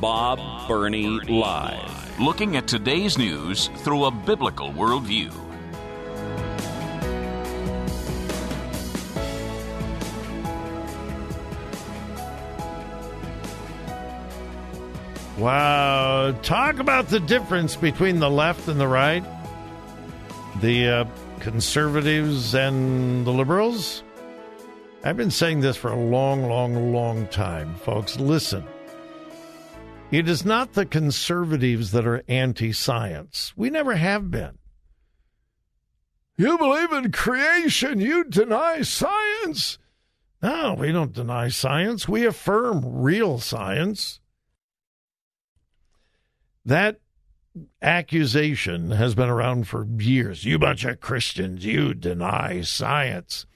Bob Burney Live. Looking at today's news through a biblical worldview. Wow. Talk about the difference between the left and the right, the uh, conservatives and the liberals. I've been saying this for a long, long, long time, folks. Listen. It is not the conservatives that are anti science. We never have been. You believe in creation, you deny science. No, we don't deny science. We affirm real science. That accusation has been around for years. You bunch of Christians, you deny science.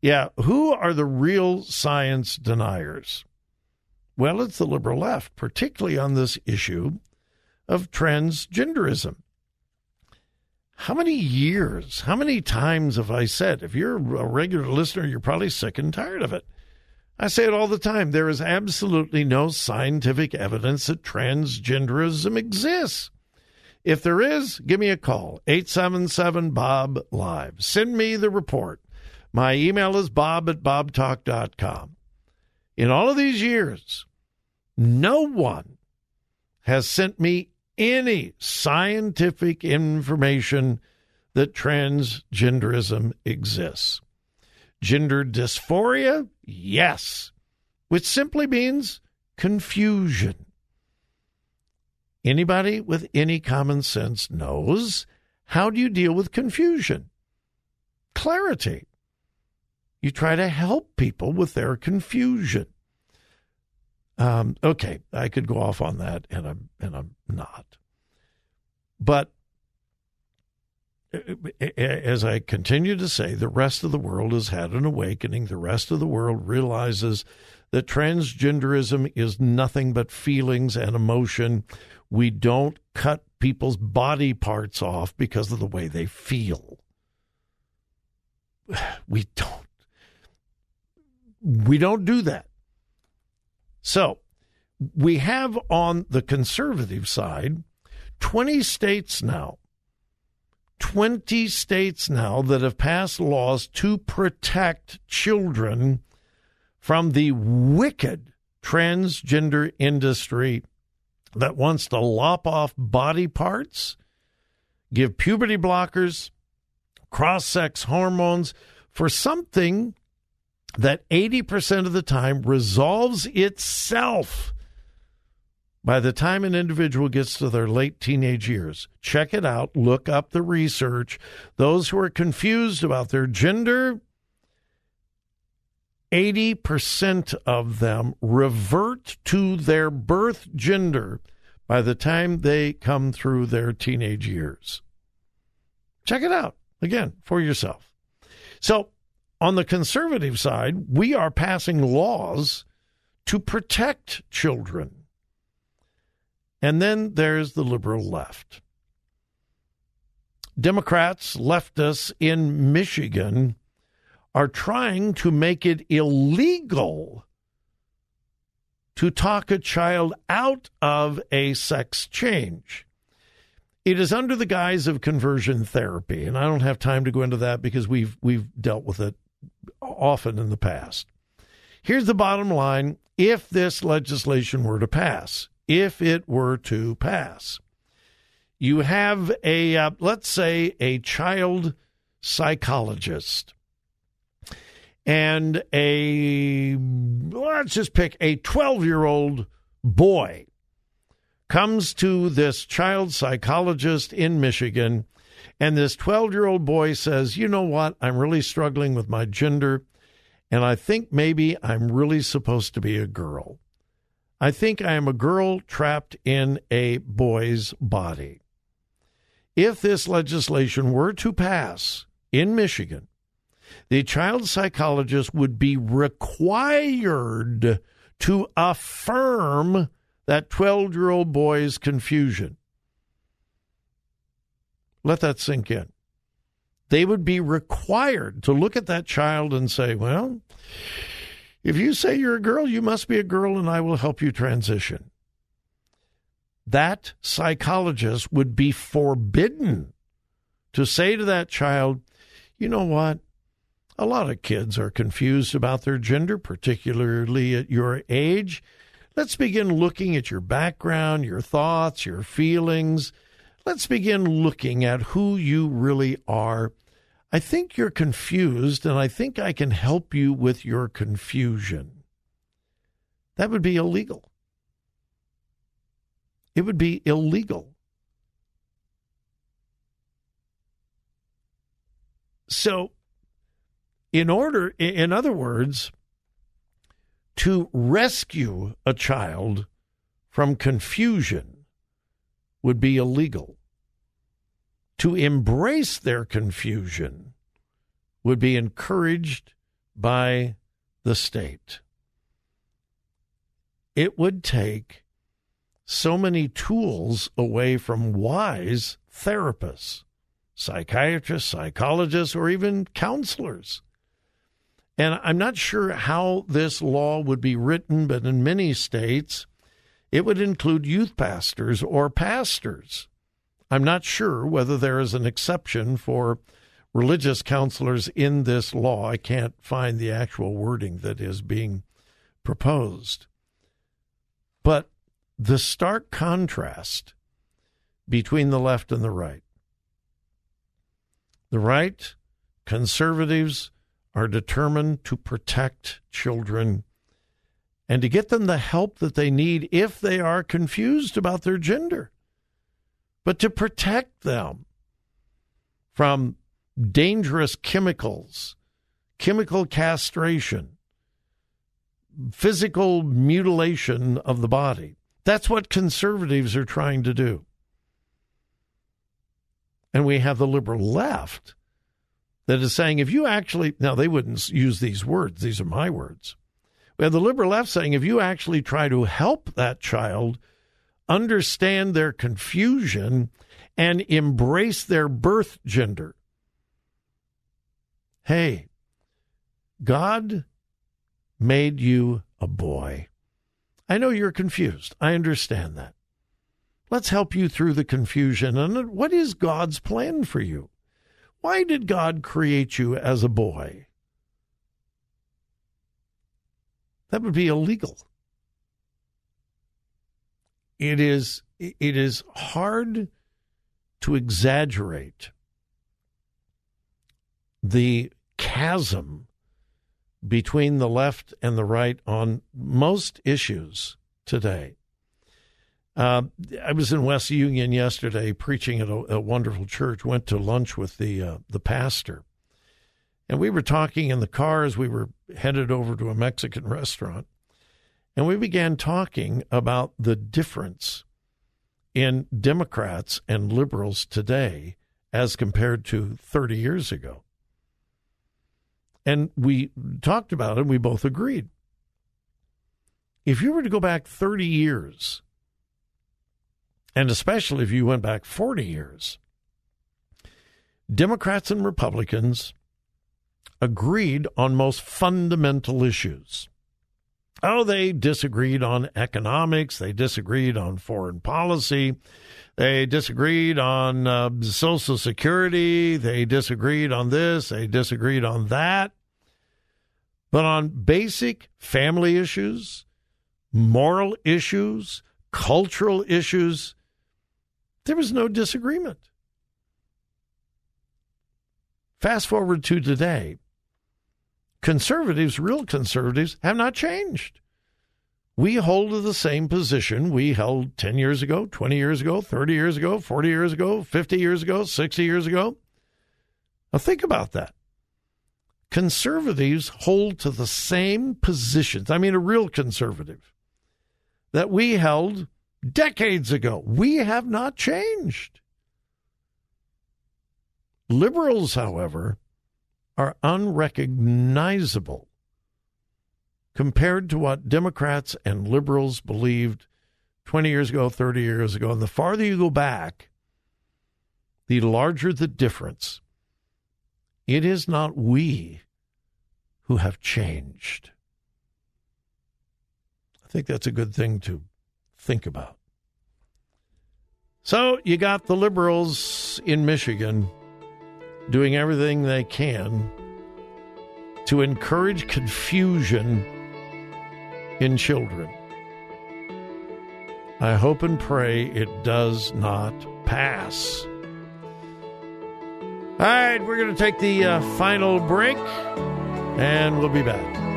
Yeah, who are the real science deniers? Well, it's the liberal left, particularly on this issue of transgenderism. How many years, how many times have I said, if you're a regular listener, you're probably sick and tired of it. I say it all the time. There is absolutely no scientific evidence that transgenderism exists. If there is, give me a call, 877 Bob Live. Send me the report. My email is bob at bobtalk.com. In all of these years, no one has sent me any scientific information that transgenderism exists. Gender dysphoria, yes, which simply means confusion. Anybody with any common sense knows how do you deal with confusion? Clarity. You try to help people with their confusion. Um, okay, I could go off on that, and I'm and I'm not. But uh, uh, uh, as I continue to say, the rest of the world has had an awakening. The rest of the world realizes that transgenderism is nothing but feelings and emotion. We don't cut people's body parts off because of the way they feel. We don't. We don't do that. So we have on the conservative side 20 states now, 20 states now that have passed laws to protect children from the wicked transgender industry that wants to lop off body parts, give puberty blockers, cross sex hormones for something that 80% of the time resolves itself by the time an individual gets to their late teenage years. Check it out, look up the research. Those who are confused about their gender, 80% of them revert to their birth gender by the time they come through their teenage years. Check it out again for yourself. So, on the conservative side, we are passing laws to protect children. And then there's the liberal left. Democrats, leftists in Michigan are trying to make it illegal to talk a child out of a sex change. It is under the guise of conversion therapy, and I don't have time to go into that because we've we've dealt with it often in the past. Here's the bottom line if this legislation were to pass, if it were to pass, you have a, uh, let's say, a child psychologist and a, let's just pick a 12 year old boy comes to this child psychologist in Michigan and this 12 year old boy says, You know what? I'm really struggling with my gender. and I think maybe I'm really supposed to be a girl. I think I am a girl trapped in a boy's body. If this legislation were to pass in Michigan, the child psychologist would be required to affirm that 12 year old boy's confusion. Let that sink in. They would be required to look at that child and say, well, if you say you're a girl, you must be a girl, and I will help you transition. That psychologist would be forbidden to say to that child, you know what? A lot of kids are confused about their gender, particularly at your age. Let's begin looking at your background, your thoughts, your feelings. Let's begin looking at who you really are. I think you're confused, and I think I can help you with your confusion. That would be illegal. It would be illegal. So, in order, in other words, to rescue a child from confusion would be illegal. To embrace their confusion would be encouraged by the state. It would take so many tools away from wise therapists, psychiatrists, psychologists, or even counselors. And I'm not sure how this law would be written, but in many states, it would include youth pastors or pastors. I'm not sure whether there is an exception for religious counselors in this law. I can't find the actual wording that is being proposed. But the stark contrast between the left and the right. The right, conservatives, are determined to protect children and to get them the help that they need if they are confused about their gender, but to protect them from dangerous chemicals, chemical castration, physical mutilation of the body. That's what conservatives are trying to do. And we have the liberal left that is saying if you actually, now they wouldn't use these words, these are my words. We have the liberal left saying if you actually try to help that child understand their confusion and embrace their birth gender, hey, God made you a boy. I know you're confused. I understand that. Let's help you through the confusion. And what is God's plan for you? Why did God create you as a boy? That would be illegal. It is it is hard to exaggerate the chasm between the left and the right on most issues today. Uh, I was in West Union yesterday preaching at a, a wonderful church. Went to lunch with the uh, the pastor, and we were talking in the car as we were headed over to a Mexican restaurant, and we began talking about the difference in Democrats and liberals today as compared to 30 years ago. And we talked about it, and we both agreed. If you were to go back 30 years, and especially if you went back 40 years, Democrats and Republicans agreed on most fundamental issues. Oh, they disagreed on economics, they disagreed on foreign policy, they disagreed on uh, Social Security, they disagreed on this, they disagreed on that. But on basic family issues, moral issues, cultural issues, there was no disagreement. Fast forward to today. Conservatives, real conservatives, have not changed. We hold to the same position we held 10 years ago, 20 years ago, 30 years ago, 40 years ago, 50 years ago, 60 years ago. Now think about that. conservatives hold to the same positions. I mean, a real conservative that we held decades ago. We have not changed. Liberals, however, are unrecognizable compared to what Democrats and liberals believed 20 years ago, 30 years ago. And the farther you go back, the larger the difference. It is not we who have changed. I think that's a good thing to think about. So you got the liberals in Michigan doing everything they can to encourage confusion in children. I hope and pray it does not pass. All right, we're going to take the uh, final break and we'll be back.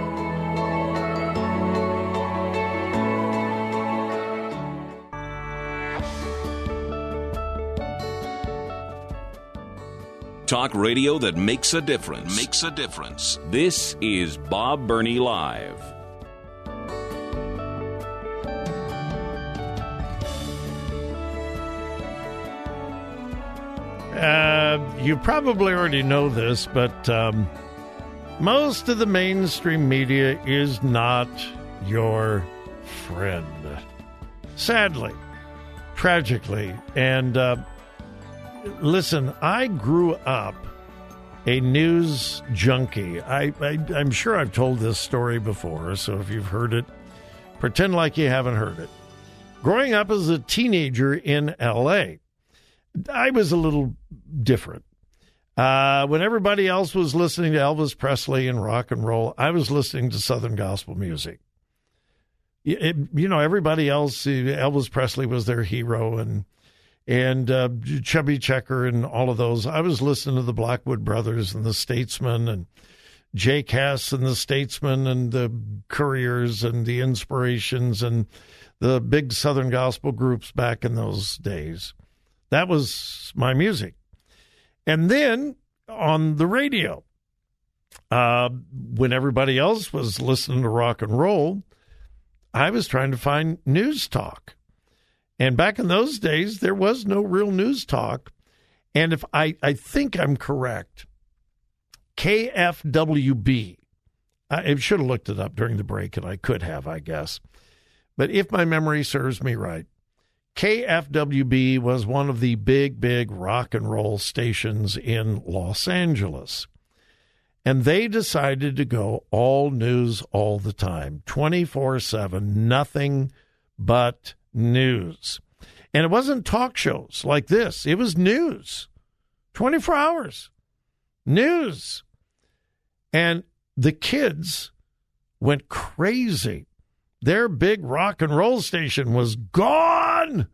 Talk radio that makes a difference. Makes a difference. This is Bob Burney Live. Uh, you probably already know this, but um, most of the mainstream media is not your friend. Sadly, tragically. And uh, listen, I grew up a news junkie. I, I, I'm sure I've told this story before, so if you've heard it, pretend like you haven't heard it. Growing up as a teenager in LA, I was a little different. Uh, when everybody else was listening to Elvis Presley and rock and roll, I was listening to Southern gospel music. It, you know, everybody else, Elvis Presley was their hero, and and uh, Chubby Checker and all of those. I was listening to the Blackwood Brothers and the Statesmen and Jake Hess and the Statesmen and the Couriers and the Inspirations and the big Southern gospel groups back in those days. That was my music. And then on the radio, uh, when everybody else was listening to rock and roll, I was trying to find news talk. And back in those days, there was no real news talk. And if I, I think I'm correct, KFWB, I should have looked it up during the break, and I could have, I guess. But if my memory serves me right, KFWB was one of the big, big rock and roll stations in Los Angeles. And they decided to go all news all the time, 24 7, nothing but news. And it wasn't talk shows like this, it was news 24 hours. News. And the kids went crazy their big rock and roll station was gone.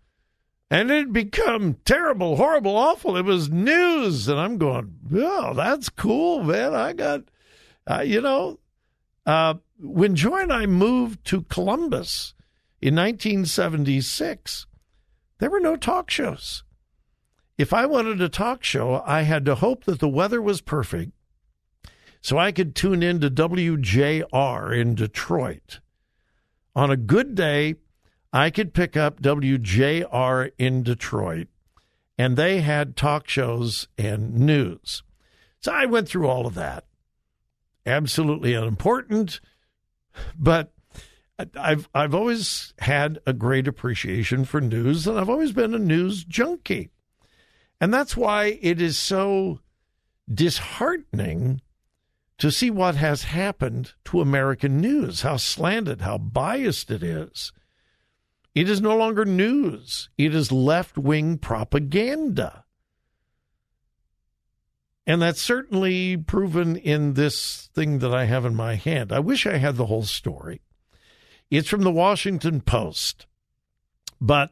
And it had become terrible, horrible, awful. It was news. And I'm going, oh, that's cool, man. I got, uh, you know, uh, when Joy and I moved to Columbus in 1976, there were no talk shows. If I wanted a talk show, I had to hope that the weather was perfect so I could tune in to WJR in Detroit on a good day, I could pick up WJR in Detroit, and they had talk shows and news. So I went through all of that. Absolutely unimportant, but I've I've always had a great appreciation for news, and I've always been a news junkie, and that's why it is so disheartening to see what has happened to American news, how slanted, how biased it is. It is no longer news, it is left wing propaganda. And that's certainly proven in this thing that I have in my hand. I wish I had the whole story. It's from the Washington Post, but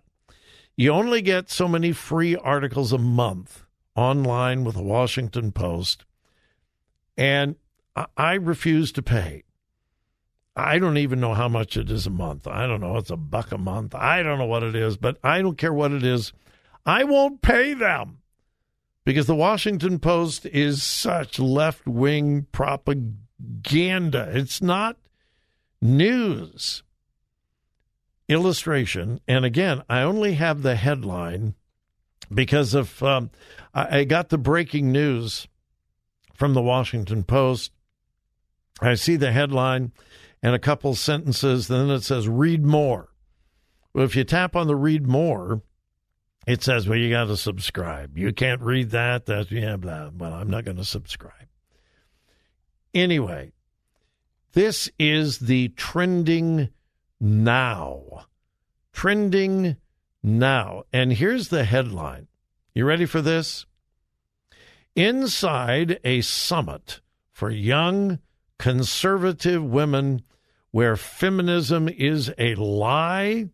you only get so many free articles a month online with the Washington Post. And I refuse to pay. I don't even know how much it is a month. I don't know. It's a buck a month. I don't know what it is, but I don't care what it is. I won't pay them because the Washington Post is such left wing propaganda. It's not news. Illustration, and again, I only have the headline because of um, I, I got the breaking news from the Washington Post. I see the headline and a couple sentences, then it says read more. Well, if you tap on the read more, it says, well, you got to subscribe. You can't read that. That's, yeah, blah. Well, I'm not going to subscribe. Anyway, this is the trending now. Trending now. And here's the headline. You ready for this? Inside a summit for young conservative women where feminism is a lie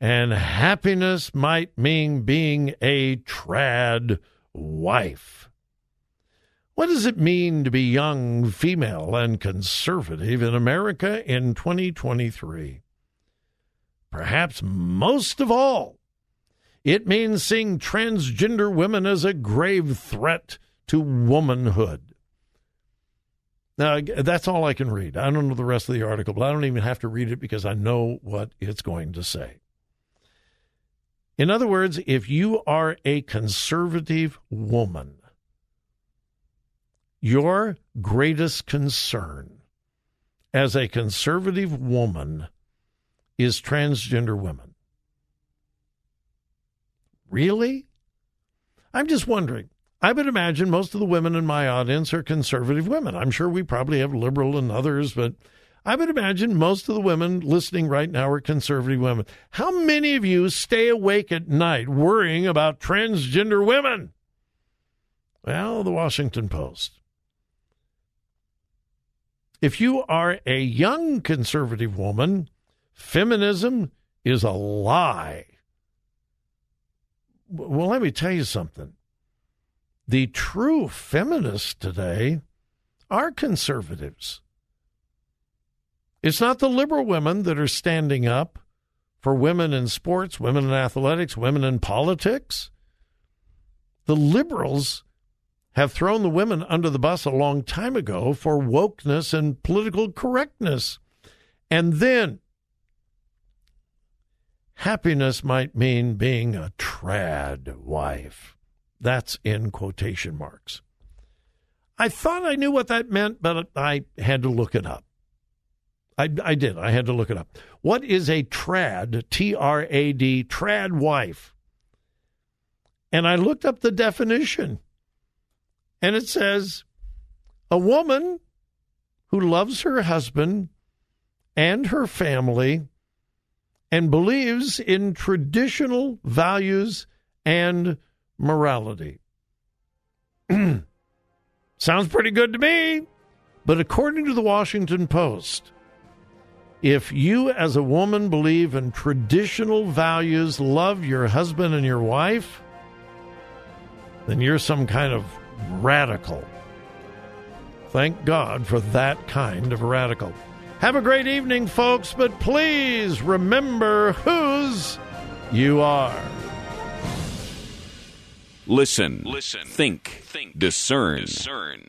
and happiness might mean being a trad wife. What does it mean to be young, female, and conservative in America in 2023? Perhaps most of all, it means seeing transgender women as a grave threat to womanhood. Now, that's all I can read. I don't know the rest of the article, but I don't even have to read it because I know what it's going to say. In other words, if you are a conservative woman, your greatest concern as a conservative woman is transgender women. Really? I'm just wondering. I would imagine most of the women in my audience are conservative women. I'm sure we probably have liberal and others, but I would imagine most of the women listening right now are conservative women. How many of you stay awake at night worrying about transgender women? Well, the Washington Post. If you are a young conservative woman, feminism is a lie. Well, let me tell you something. The true feminists today are conservatives. It's not the liberal women that are standing up for women in sports, women in athletics, women in politics. The liberals have thrown the women under the bus a long time ago for wokeness and political correctness. And then happiness might mean being a trad wife. That's in quotation marks. I thought I knew what that meant, but I had to look it up. I, I did. I had to look it up. What is a trad, T R A D, trad wife? And I looked up the definition. And it says a woman who loves her husband and her family and believes in traditional values and morality. Sounds pretty good to me. But according to the Washington Post, if you, as a woman, believe in traditional values, love your husband and your wife, then you're some kind of radical. Thank God for that kind of radical. Have a great evening, folks, but please remember whose you are. Listen, listen, think, think, discern, discern.